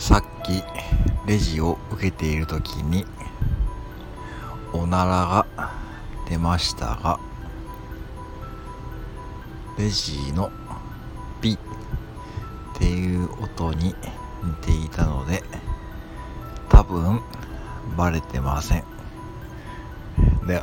さっきレジを受けている時におならが出ましたがレジのピっていう音に似ていたので多分バレてません。で